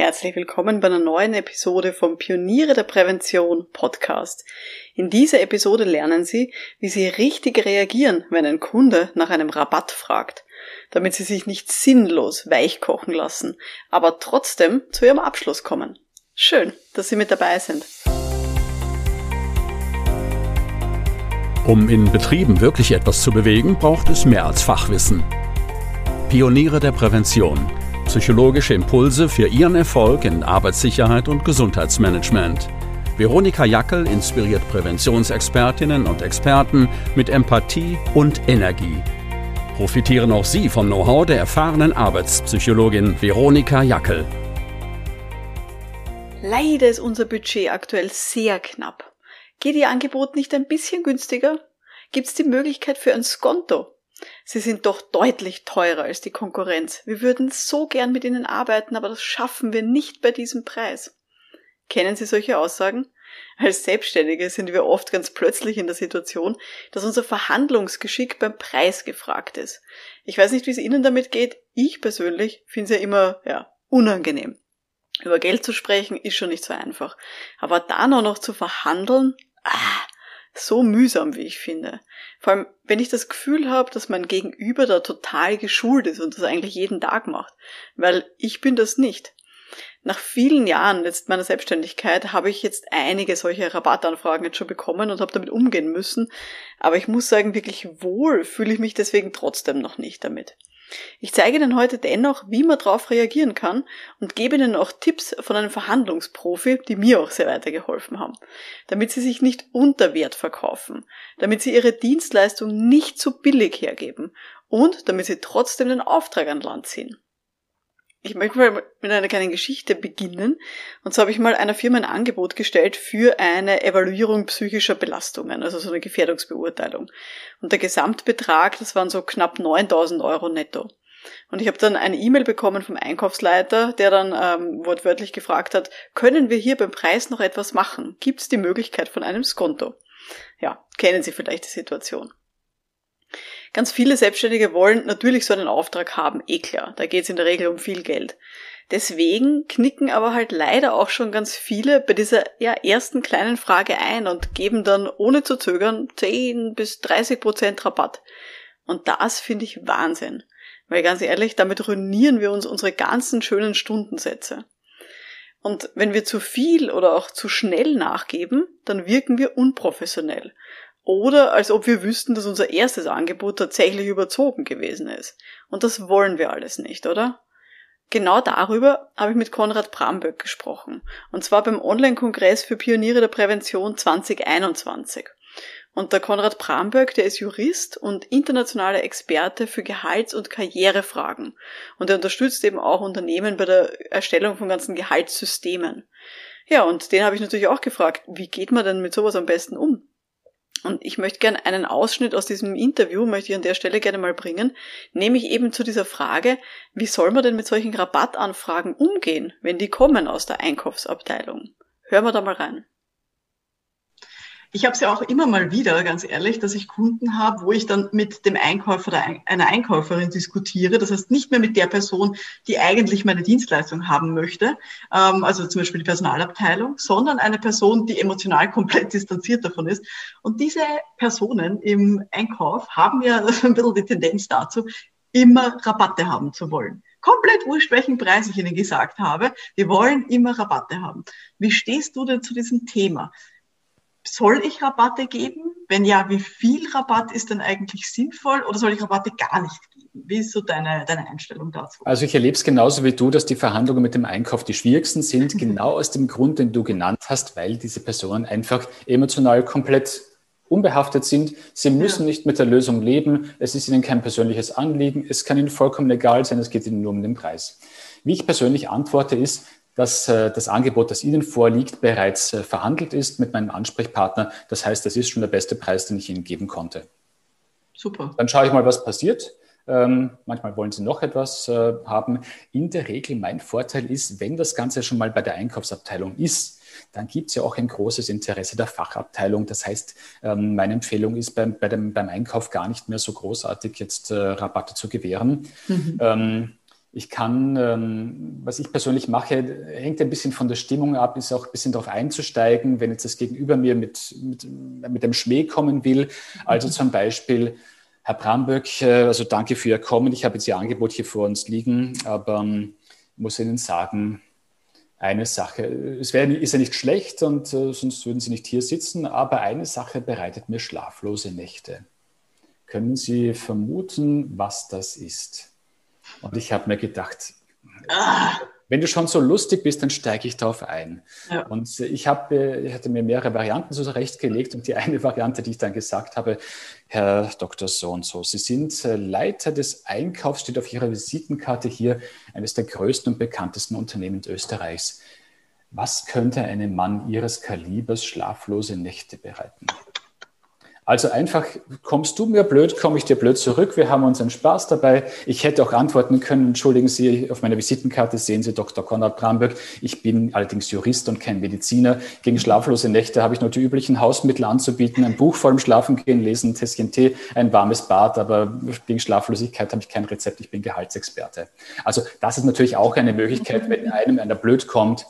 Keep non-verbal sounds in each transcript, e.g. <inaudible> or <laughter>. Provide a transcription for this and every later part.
herzlich willkommen bei einer neuen Episode vom Pioniere der Prävention Podcast. In dieser Episode lernen Sie, wie Sie richtig reagieren, wenn ein Kunde nach einem Rabatt fragt, damit Sie sich nicht sinnlos weichkochen lassen, aber trotzdem zu Ihrem Abschluss kommen. Schön, dass Sie mit dabei sind. Um in Betrieben wirklich etwas zu bewegen, braucht es mehr als Fachwissen. Pioniere der Prävention – Psychologische Impulse für Ihren Erfolg in Arbeitssicherheit und Gesundheitsmanagement. Veronika Jackel inspiriert Präventionsexpertinnen und Experten mit Empathie und Energie. Profitieren auch Sie vom Know-how der erfahrenen Arbeitspsychologin Veronika Jackel. Leider ist unser Budget aktuell sehr knapp. Geht Ihr Angebot nicht ein bisschen günstiger? Gibt es die Möglichkeit für ein Skonto? Sie sind doch deutlich teurer als die Konkurrenz. Wir würden so gern mit ihnen arbeiten, aber das schaffen wir nicht bei diesem Preis. Kennen Sie solche Aussagen? Als Selbstständige sind wir oft ganz plötzlich in der Situation, dass unser Verhandlungsgeschick beim Preis gefragt ist. Ich weiß nicht, wie es Ihnen damit geht. Ich persönlich finde es ja immer, ja, unangenehm. Über Geld zu sprechen ist schon nicht so einfach. Aber dann auch noch zu verhandeln, ah, so mühsam, wie ich finde. Vor allem, wenn ich das Gefühl habe, dass mein Gegenüber da total geschult ist und das eigentlich jeden Tag macht. Weil ich bin das nicht. Nach vielen Jahren jetzt meiner Selbstständigkeit habe ich jetzt einige solche Rabattanfragen jetzt schon bekommen und habe damit umgehen müssen. Aber ich muss sagen, wirklich wohl fühle ich mich deswegen trotzdem noch nicht damit. Ich zeige Ihnen heute dennoch, wie man darauf reagieren kann und gebe Ihnen auch Tipps von einem Verhandlungsprofi, die mir auch sehr weitergeholfen haben, damit Sie sich nicht unter Wert verkaufen, damit Sie Ihre Dienstleistung nicht zu billig hergeben und damit Sie trotzdem den Auftrag an Land ziehen. Ich möchte mal mit einer kleinen Geschichte beginnen. Und so habe ich mal einer Firma ein Angebot gestellt für eine Evaluierung psychischer Belastungen, also so eine Gefährdungsbeurteilung. Und der Gesamtbetrag, das waren so knapp 9000 Euro netto. Und ich habe dann eine E-Mail bekommen vom Einkaufsleiter, der dann ähm, wortwörtlich gefragt hat, können wir hier beim Preis noch etwas machen? Gibt es die Möglichkeit von einem Skonto? Ja, kennen Sie vielleicht die Situation. Ganz viele Selbstständige wollen natürlich so einen Auftrag haben, eh klar. Da geht es in der Regel um viel Geld. Deswegen knicken aber halt leider auch schon ganz viele bei dieser ja, ersten kleinen Frage ein und geben dann ohne zu zögern 10 bis 30 Prozent Rabatt. Und das finde ich Wahnsinn. Weil ganz ehrlich, damit ruinieren wir uns unsere ganzen schönen Stundensätze. Und wenn wir zu viel oder auch zu schnell nachgeben, dann wirken wir unprofessionell. Oder als ob wir wüssten, dass unser erstes Angebot tatsächlich überzogen gewesen ist. Und das wollen wir alles nicht, oder? Genau darüber habe ich mit Konrad Bramböck gesprochen. Und zwar beim Online-Kongress für Pioniere der Prävention 2021. Und der Konrad Bramböck, der ist Jurist und internationaler Experte für Gehalts- und Karrierefragen. Und er unterstützt eben auch Unternehmen bei der Erstellung von ganzen Gehaltssystemen. Ja, und den habe ich natürlich auch gefragt, wie geht man denn mit sowas am besten um? Und ich möchte gerne einen Ausschnitt aus diesem Interview, möchte ich an der Stelle gerne mal bringen, nämlich eben zu dieser Frage, wie soll man denn mit solchen Rabattanfragen umgehen, wenn die kommen aus der Einkaufsabteilung? Hören wir da mal rein. Ich habe es ja auch immer mal wieder, ganz ehrlich, dass ich Kunden habe, wo ich dann mit dem Einkäufer oder einer Einkäuferin diskutiere. Das heißt nicht mehr mit der Person, die eigentlich meine Dienstleistung haben möchte, ähm, also zum Beispiel die Personalabteilung, sondern eine Person, die emotional komplett distanziert davon ist. Und diese Personen im Einkauf haben ja <laughs> ein bisschen die Tendenz dazu, immer Rabatte haben zu wollen komplett wurscht, welchen Preis ich Ihnen gesagt habe. Wir wollen immer Rabatte haben. Wie stehst du denn zu diesem Thema? Soll ich Rabatte geben? Wenn ja, wie viel Rabatt ist denn eigentlich sinnvoll oder soll ich Rabatte gar nicht geben? Wie ist so deine, deine Einstellung dazu? Also ich erlebe es genauso wie du, dass die Verhandlungen mit dem Einkauf die schwierigsten sind, genau aus dem Grund, den du genannt hast, weil diese Personen einfach emotional komplett unbehaftet sind. Sie müssen ja. nicht mit der Lösung leben. Es ist ihnen kein persönliches Anliegen. Es kann ihnen vollkommen egal sein. Es geht ihnen nur um den Preis. Wie ich persönlich antworte, ist, dass äh, das Angebot, das Ihnen vorliegt, bereits äh, verhandelt ist mit meinem Ansprechpartner. Das heißt, das ist schon der beste Preis, den ich Ihnen geben konnte. Super. Dann schaue ich mal, was passiert. Ähm, manchmal wollen Sie noch etwas äh, haben. In der Regel, mein Vorteil ist, wenn das Ganze schon mal bei der Einkaufsabteilung ist, dann gibt es ja auch ein großes Interesse der Fachabteilung. Das heißt, ähm, meine Empfehlung ist beim, bei dem, beim Einkauf gar nicht mehr so großartig jetzt äh, Rabatte zu gewähren. Mhm. Ähm, Ich kann, ähm, was ich persönlich mache, hängt ein bisschen von der Stimmung ab, ist auch ein bisschen darauf einzusteigen, wenn jetzt das Gegenüber mir mit, mit, mit dem Schmäh kommen will. Also mhm. zum Beispiel, Herr Bramböck, äh, also danke für Ihr Kommen. Ich habe jetzt Ihr Angebot hier vor uns liegen, aber ähm, muss Ihnen sagen, eine Sache, es wär, ist ja nicht schlecht und äh, sonst würden Sie nicht hier sitzen, aber eine Sache bereitet mir schlaflose Nächte. Können Sie vermuten, was das ist? Und ich habe mir gedacht, ah. wenn du schon so lustig bist, dann steige ich darauf ein. Ja. Und ich, hab, ich hatte mir mehrere Varianten zurechtgelegt und die eine <laughs> Variante, die ich dann gesagt habe, Herr Dr. So und so, Sie sind äh, Leiter des Einkaufs, steht auf Ihrer Visitenkarte hier, eines der größten und bekanntesten Unternehmen Österreichs. Was könnte einem Mann Ihres Kalibers schlaflose Nächte bereiten? Also einfach, kommst du mir blöd, komme ich dir blöd zurück. Wir haben unseren Spaß dabei. Ich hätte auch antworten können, entschuldigen Sie, auf meiner Visitenkarte sehen Sie Dr. Konrad Bramberg. Ich bin allerdings Jurist und kein Mediziner. Gegen schlaflose Nächte habe ich nur die üblichen Hausmittel anzubieten. Ein Buch vor dem Schlafengehen lesen, ein Tässchen Tee, ein warmes Bad. Aber gegen Schlaflosigkeit habe ich kein Rezept. Ich bin Gehaltsexperte. Also das ist natürlich auch eine Möglichkeit, wenn einem einer blöd kommt,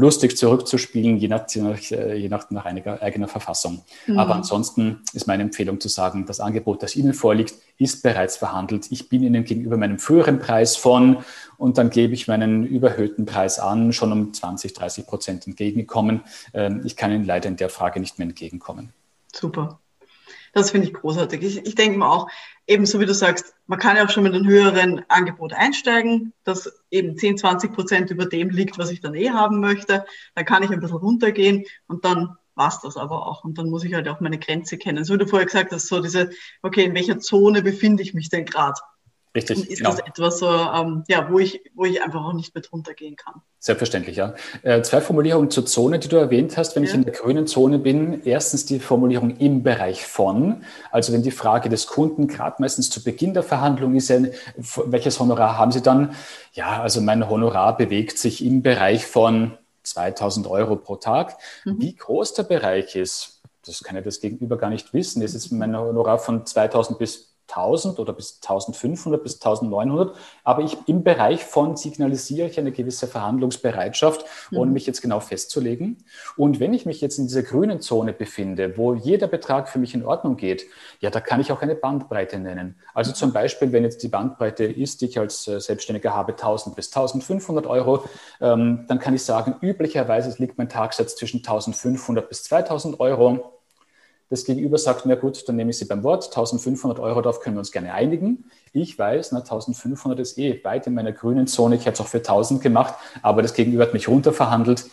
lustig zurückzuspielen, je nach, je nach, je nach, nach einiger, eigener Verfassung. Mhm. Aber ansonsten ist meine Empfehlung zu sagen, das Angebot, das Ihnen vorliegt, ist bereits verhandelt. Ich bin Ihnen gegenüber meinem früheren Preis von und dann gebe ich meinen überhöhten Preis an, schon um 20, 30 Prozent entgegengekommen. Ähm, ich kann Ihnen leider in der Frage nicht mehr entgegenkommen. Super. Das finde ich großartig. Ich, ich denke mal auch, ebenso wie du sagst, man kann ja auch schon mit einem höheren Angebot einsteigen, das eben 10, 20 Prozent über dem liegt, was ich dann eh haben möchte. Dann kann ich ein bisschen runtergehen und dann war's das aber auch. Und dann muss ich halt auch meine Grenze kennen. So wie du vorher gesagt hast, so diese, okay, in welcher Zone befinde ich mich denn gerade? Richtig. Und ist genau. das etwas, ähm, ja, wo ich, wo ich einfach auch nicht mehr drunter gehen kann? Selbstverständlich, ja. Äh, zwei Formulierungen zur Zone, die du erwähnt hast. Wenn ja. ich in der grünen Zone bin, erstens die Formulierung im Bereich von. Also wenn die Frage des Kunden gerade meistens zu Beginn der Verhandlung ist, welches Honorar haben Sie dann? Ja, also mein Honorar bewegt sich im Bereich von 2000 Euro pro Tag. Mhm. Wie groß der Bereich ist, das kann ja das Gegenüber gar nicht wissen. Ist jetzt mein Honorar von 2000 bis 1000 oder bis 1500 bis 1900. Aber ich im Bereich von signalisiere ich eine gewisse Verhandlungsbereitschaft, ohne mhm. mich jetzt genau festzulegen. Und wenn ich mich jetzt in dieser grünen Zone befinde, wo jeder Betrag für mich in Ordnung geht, ja, da kann ich auch eine Bandbreite nennen. Also zum Beispiel, wenn jetzt die Bandbreite ist, die ich als äh, Selbstständiger habe, 1000 bis 1500 Euro, ähm, dann kann ich sagen, üblicherweise liegt mein Tagsatz zwischen 1500 bis 2000 Euro. Das Gegenüber sagt, na gut, dann nehme ich Sie beim Wort, 1500 Euro, darauf können wir uns gerne einigen. Ich weiß, na, 1500 ist eh weit in meiner grünen Zone, ich hätte es auch für 1000 gemacht, aber das Gegenüber hat mich runterverhandelt.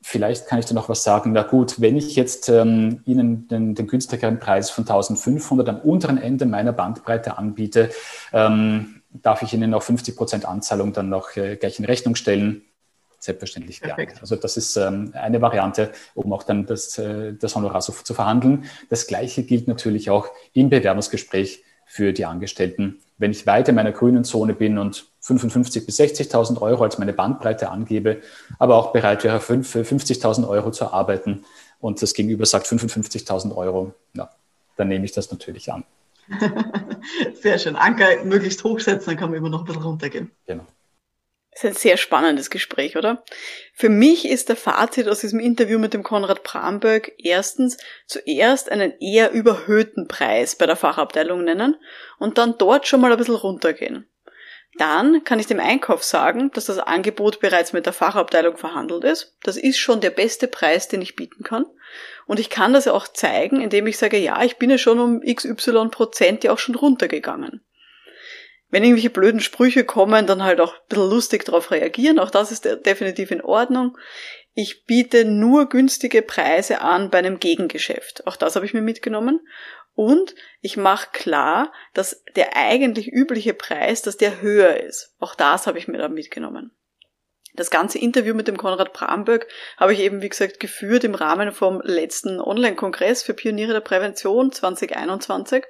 Vielleicht kann ich da noch was sagen. Na gut, wenn ich jetzt ähm, Ihnen den, den, günstigeren Preis von 1500 am unteren Ende meiner Bandbreite anbiete, ähm, darf ich Ihnen noch 50 Prozent Anzahlung dann noch äh, gleich in Rechnung stellen. Selbstverständlich gerne. Also das ist ähm, eine Variante, um auch dann das, äh, das Honorar so zu verhandeln. Das Gleiche gilt natürlich auch im Bewerbungsgespräch für die Angestellten. Wenn ich weiter in meiner grünen Zone bin und 55.000 bis 60.000 Euro als meine Bandbreite angebe, aber auch bereit wäre, für 50.000 Euro zu arbeiten und das Gegenüber sagt 55.000 Euro, ja, dann nehme ich das natürlich an. <laughs> Sehr schön. Anker möglichst hochsetzen, dann kann man immer noch ein bisschen runtergehen. Genau. Das ist ein sehr spannendes Gespräch, oder? Für mich ist der Fazit aus diesem Interview mit dem Konrad Bramberg erstens zuerst einen eher überhöhten Preis bei der Fachabteilung nennen und dann dort schon mal ein bisschen runtergehen. Dann kann ich dem Einkauf sagen, dass das Angebot bereits mit der Fachabteilung verhandelt ist. Das ist schon der beste Preis, den ich bieten kann. Und ich kann das auch zeigen, indem ich sage, ja, ich bin ja schon um XY Prozent ja auch schon runtergegangen wenn irgendwelche blöden Sprüche kommen, dann halt auch ein bisschen lustig darauf reagieren. Auch das ist definitiv in Ordnung. Ich biete nur günstige Preise an bei einem Gegengeschäft. Auch das habe ich mir mitgenommen. Und ich mache klar, dass der eigentlich übliche Preis, dass der höher ist. Auch das habe ich mir da mitgenommen. Das ganze Interview mit dem Konrad Bramböck habe ich eben, wie gesagt, geführt im Rahmen vom letzten Online-Kongress für Pioniere der Prävention 2021.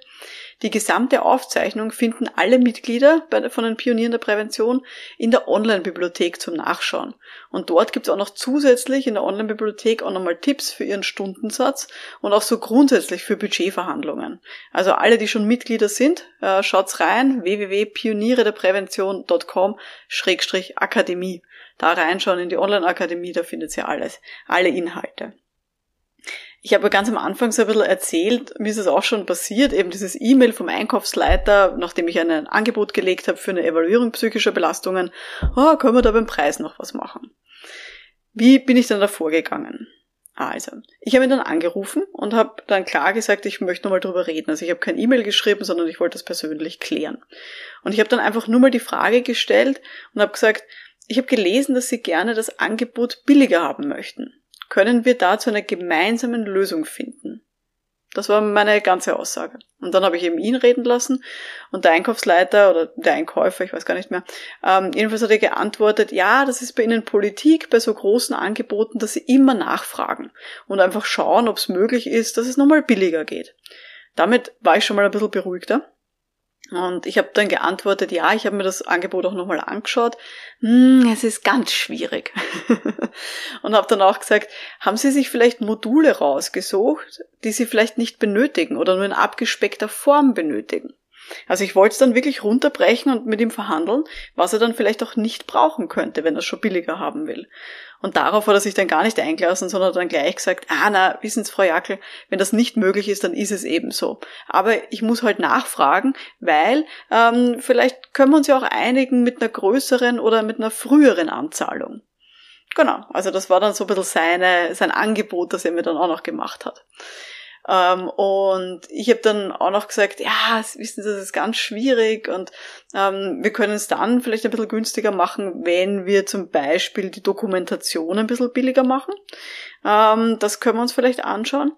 Die gesamte Aufzeichnung finden alle Mitglieder von den Pionieren der Prävention in der Online-Bibliothek zum Nachschauen. Und dort gibt es auch noch zusätzlich in der Online-Bibliothek auch nochmal Tipps für ihren Stundensatz und auch so grundsätzlich für Budgetverhandlungen. Also alle, die schon Mitglieder sind, äh, schaut's rein, www.pionierederprävention.com-akademie. Da reinschauen in die Online-Akademie, da findet ihr alles, alle Inhalte. Ich habe ganz am Anfang so ein bisschen erzählt, mir ist es auch schon passiert, eben dieses E-Mail vom Einkaufsleiter, nachdem ich ein Angebot gelegt habe für eine Evaluierung psychischer Belastungen, oh, können wir da beim Preis noch was machen? Wie bin ich dann da vorgegangen? Also, ich habe ihn dann angerufen und habe dann klar gesagt, ich möchte nochmal drüber reden. Also ich habe kein E-Mail geschrieben, sondern ich wollte das persönlich klären. Und ich habe dann einfach nur mal die Frage gestellt und habe gesagt, ich habe gelesen, dass Sie gerne das Angebot billiger haben möchten können wir da zu einer gemeinsamen Lösung finden. Das war meine ganze Aussage. Und dann habe ich eben ihn reden lassen und der Einkaufsleiter oder der Einkäufer, ich weiß gar nicht mehr, ähm, jedenfalls hat er geantwortet, ja, das ist bei Ihnen Politik, bei so großen Angeboten, dass Sie immer nachfragen und einfach schauen, ob es möglich ist, dass es nochmal billiger geht. Damit war ich schon mal ein bisschen beruhigter. Und ich habe dann geantwortet, ja, ich habe mir das Angebot auch nochmal angeschaut. Hm, es ist ganz schwierig. <laughs> und habe dann auch gesagt, haben Sie sich vielleicht Module rausgesucht, die Sie vielleicht nicht benötigen oder nur in abgespeckter Form benötigen? Also ich wollte es dann wirklich runterbrechen und mit ihm verhandeln, was er dann vielleicht auch nicht brauchen könnte, wenn er es schon billiger haben will. Und darauf hat er sich dann gar nicht eingelassen, sondern dann gleich gesagt, ah na, wissen Sie, Frau Jackel, wenn das nicht möglich ist, dann ist es eben so. Aber ich muss halt nachfragen, weil ähm, vielleicht können wir uns ja auch einigen mit einer größeren oder mit einer früheren Anzahlung. Genau, also das war dann so ein bisschen seine, sein Angebot, das er mir dann auch noch gemacht hat. Ähm, und ich habe dann auch noch gesagt, ja, wissen Sie, das ist ganz schwierig und ähm, wir können es dann vielleicht ein bisschen günstiger machen, wenn wir zum Beispiel die Dokumentation ein bisschen billiger machen. Ähm, das können wir uns vielleicht anschauen.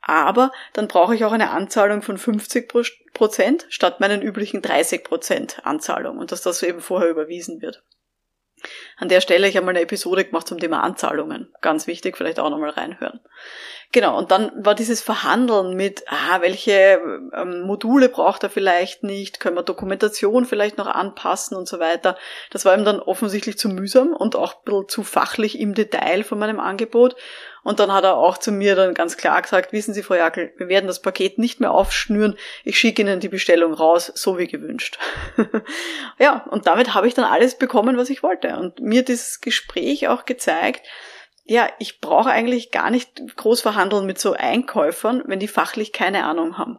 Aber dann brauche ich auch eine Anzahlung von 50 Prozent statt meinen üblichen 30 Prozent Anzahlung und dass das eben vorher überwiesen wird. An der Stelle, ich habe mal eine Episode gemacht zum Thema Anzahlungen. Ganz wichtig, vielleicht auch nochmal reinhören. Genau, und dann war dieses Verhandeln mit, ah, welche ähm, Module braucht er vielleicht nicht, können wir Dokumentation vielleicht noch anpassen und so weiter. Das war ihm dann offensichtlich zu mühsam und auch ein bisschen zu fachlich im Detail von meinem Angebot. Und dann hat er auch zu mir dann ganz klar gesagt, wissen Sie, Frau Jackel, wir werden das Paket nicht mehr aufschnüren, ich schicke Ihnen die Bestellung raus, so wie gewünscht. <laughs> ja, und damit habe ich dann alles bekommen, was ich wollte. Und mir dieses Gespräch auch gezeigt, ja, ich brauche eigentlich gar nicht groß verhandeln mit so Einkäufern, wenn die fachlich keine Ahnung haben.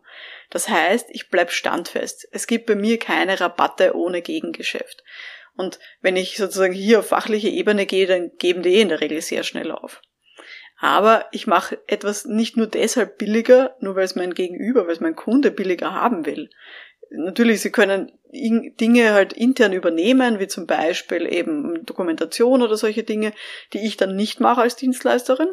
Das heißt, ich bleib standfest. Es gibt bei mir keine Rabatte ohne Gegengeschäft. Und wenn ich sozusagen hier auf fachliche Ebene gehe, dann geben die eh in der Regel sehr schnell auf. Aber ich mache etwas nicht nur deshalb billiger, nur weil es mein Gegenüber, weil es mein Kunde billiger haben will. Natürlich, sie können Dinge halt intern übernehmen, wie zum Beispiel eben Dokumentation oder solche Dinge, die ich dann nicht mache als Dienstleisterin.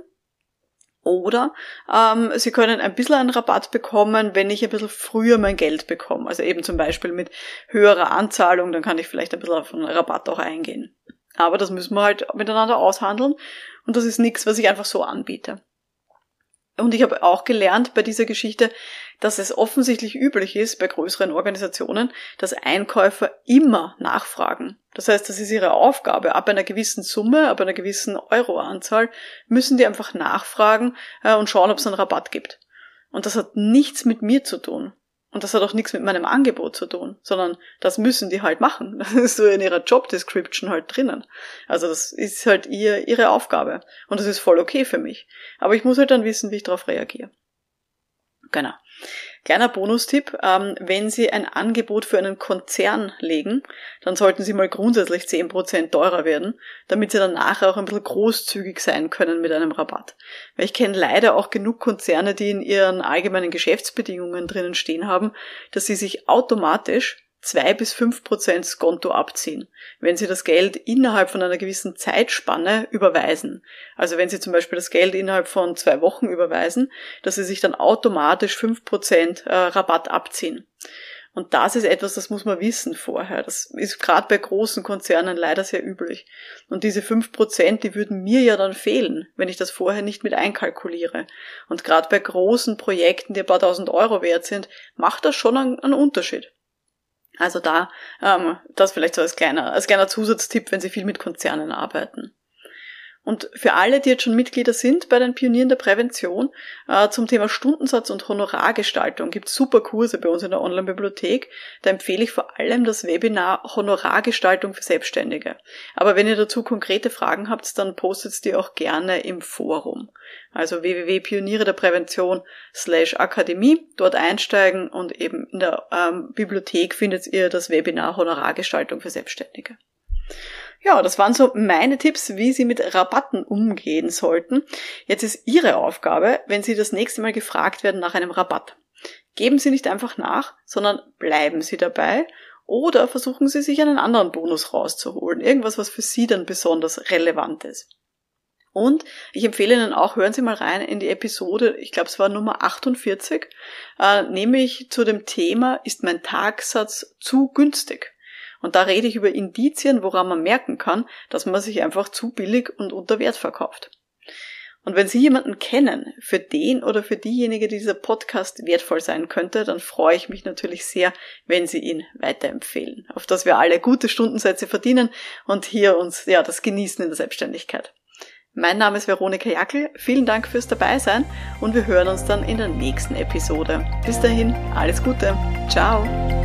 Oder ähm, Sie können ein bisschen einen Rabatt bekommen, wenn ich ein bisschen früher mein Geld bekomme. Also eben zum Beispiel mit höherer Anzahlung, dann kann ich vielleicht ein bisschen auf einen Rabatt auch eingehen. Aber das müssen wir halt miteinander aushandeln und das ist nichts, was ich einfach so anbiete. Und ich habe auch gelernt bei dieser Geschichte, dass es offensichtlich üblich ist bei größeren Organisationen, dass Einkäufer immer nachfragen. Das heißt, das ist ihre Aufgabe. Ab einer gewissen Summe, ab einer gewissen Euroanzahl müssen die einfach nachfragen äh, und schauen, ob es einen Rabatt gibt. Und das hat nichts mit mir zu tun. Und das hat auch nichts mit meinem Angebot zu tun, sondern das müssen die halt machen. <laughs> Das ist so in ihrer Job Description halt drinnen. Also das ist halt ihr, ihre Aufgabe. Und das ist voll okay für mich. Aber ich muss halt dann wissen, wie ich darauf reagiere. Genau. Kleiner Bonustipp, ähm, wenn Sie ein Angebot für einen Konzern legen, dann sollten Sie mal grundsätzlich 10% teurer werden, damit Sie dann nachher auch ein bisschen großzügig sein können mit einem Rabatt. Weil ich kenne leider auch genug Konzerne, die in ihren allgemeinen Geschäftsbedingungen drinnen stehen haben, dass sie sich automatisch zwei bis fünf Prozent Skonto abziehen, wenn Sie das Geld innerhalb von einer gewissen Zeitspanne überweisen. Also wenn Sie zum Beispiel das Geld innerhalb von zwei Wochen überweisen, dass Sie sich dann automatisch fünf Prozent äh, Rabatt abziehen. Und das ist etwas, das muss man wissen vorher. Das ist gerade bei großen Konzernen leider sehr üblich. Und diese fünf Prozent, die würden mir ja dann fehlen, wenn ich das vorher nicht mit einkalkuliere. Und gerade bei großen Projekten, die ein paar tausend Euro wert sind, macht das schon einen, einen Unterschied. Also da, ähm, das vielleicht so als kleiner, als kleiner Zusatztipp, wenn Sie viel mit Konzernen arbeiten. Und für alle, die jetzt schon Mitglieder sind bei den Pionieren der Prävention, äh, zum Thema Stundensatz und Honorargestaltung gibt es super Kurse bei uns in der Online-Bibliothek. Da empfehle ich vor allem das Webinar Honorargestaltung für Selbstständige. Aber wenn ihr dazu konkrete Fragen habt, dann postet die auch gerne im Forum. Also www.pioniere der Prävention slash Akademie, dort einsteigen und eben in der ähm, Bibliothek findet ihr das Webinar Honorargestaltung für Selbstständige. Ja, das waren so meine Tipps, wie Sie mit Rabatten umgehen sollten. Jetzt ist Ihre Aufgabe, wenn Sie das nächste Mal gefragt werden nach einem Rabatt. Geben Sie nicht einfach nach, sondern bleiben Sie dabei oder versuchen Sie sich einen anderen Bonus rauszuholen. Irgendwas, was für Sie dann besonders relevant ist. Und ich empfehle Ihnen auch, hören Sie mal rein in die Episode, ich glaube es war Nummer 48, äh, nämlich zu dem Thema, ist mein Tagsatz zu günstig? Und da rede ich über Indizien, woran man merken kann, dass man sich einfach zu billig und unter Wert verkauft. Und wenn Sie jemanden kennen, für den oder für diejenige dieser Podcast wertvoll sein könnte, dann freue ich mich natürlich sehr, wenn Sie ihn weiterempfehlen, auf dass wir alle gute Stundensätze verdienen und hier uns ja das genießen in der Selbstständigkeit. Mein Name ist Veronika Jackel, vielen Dank fürs Dabeisein und wir hören uns dann in der nächsten Episode. Bis dahin, alles Gute. Ciao.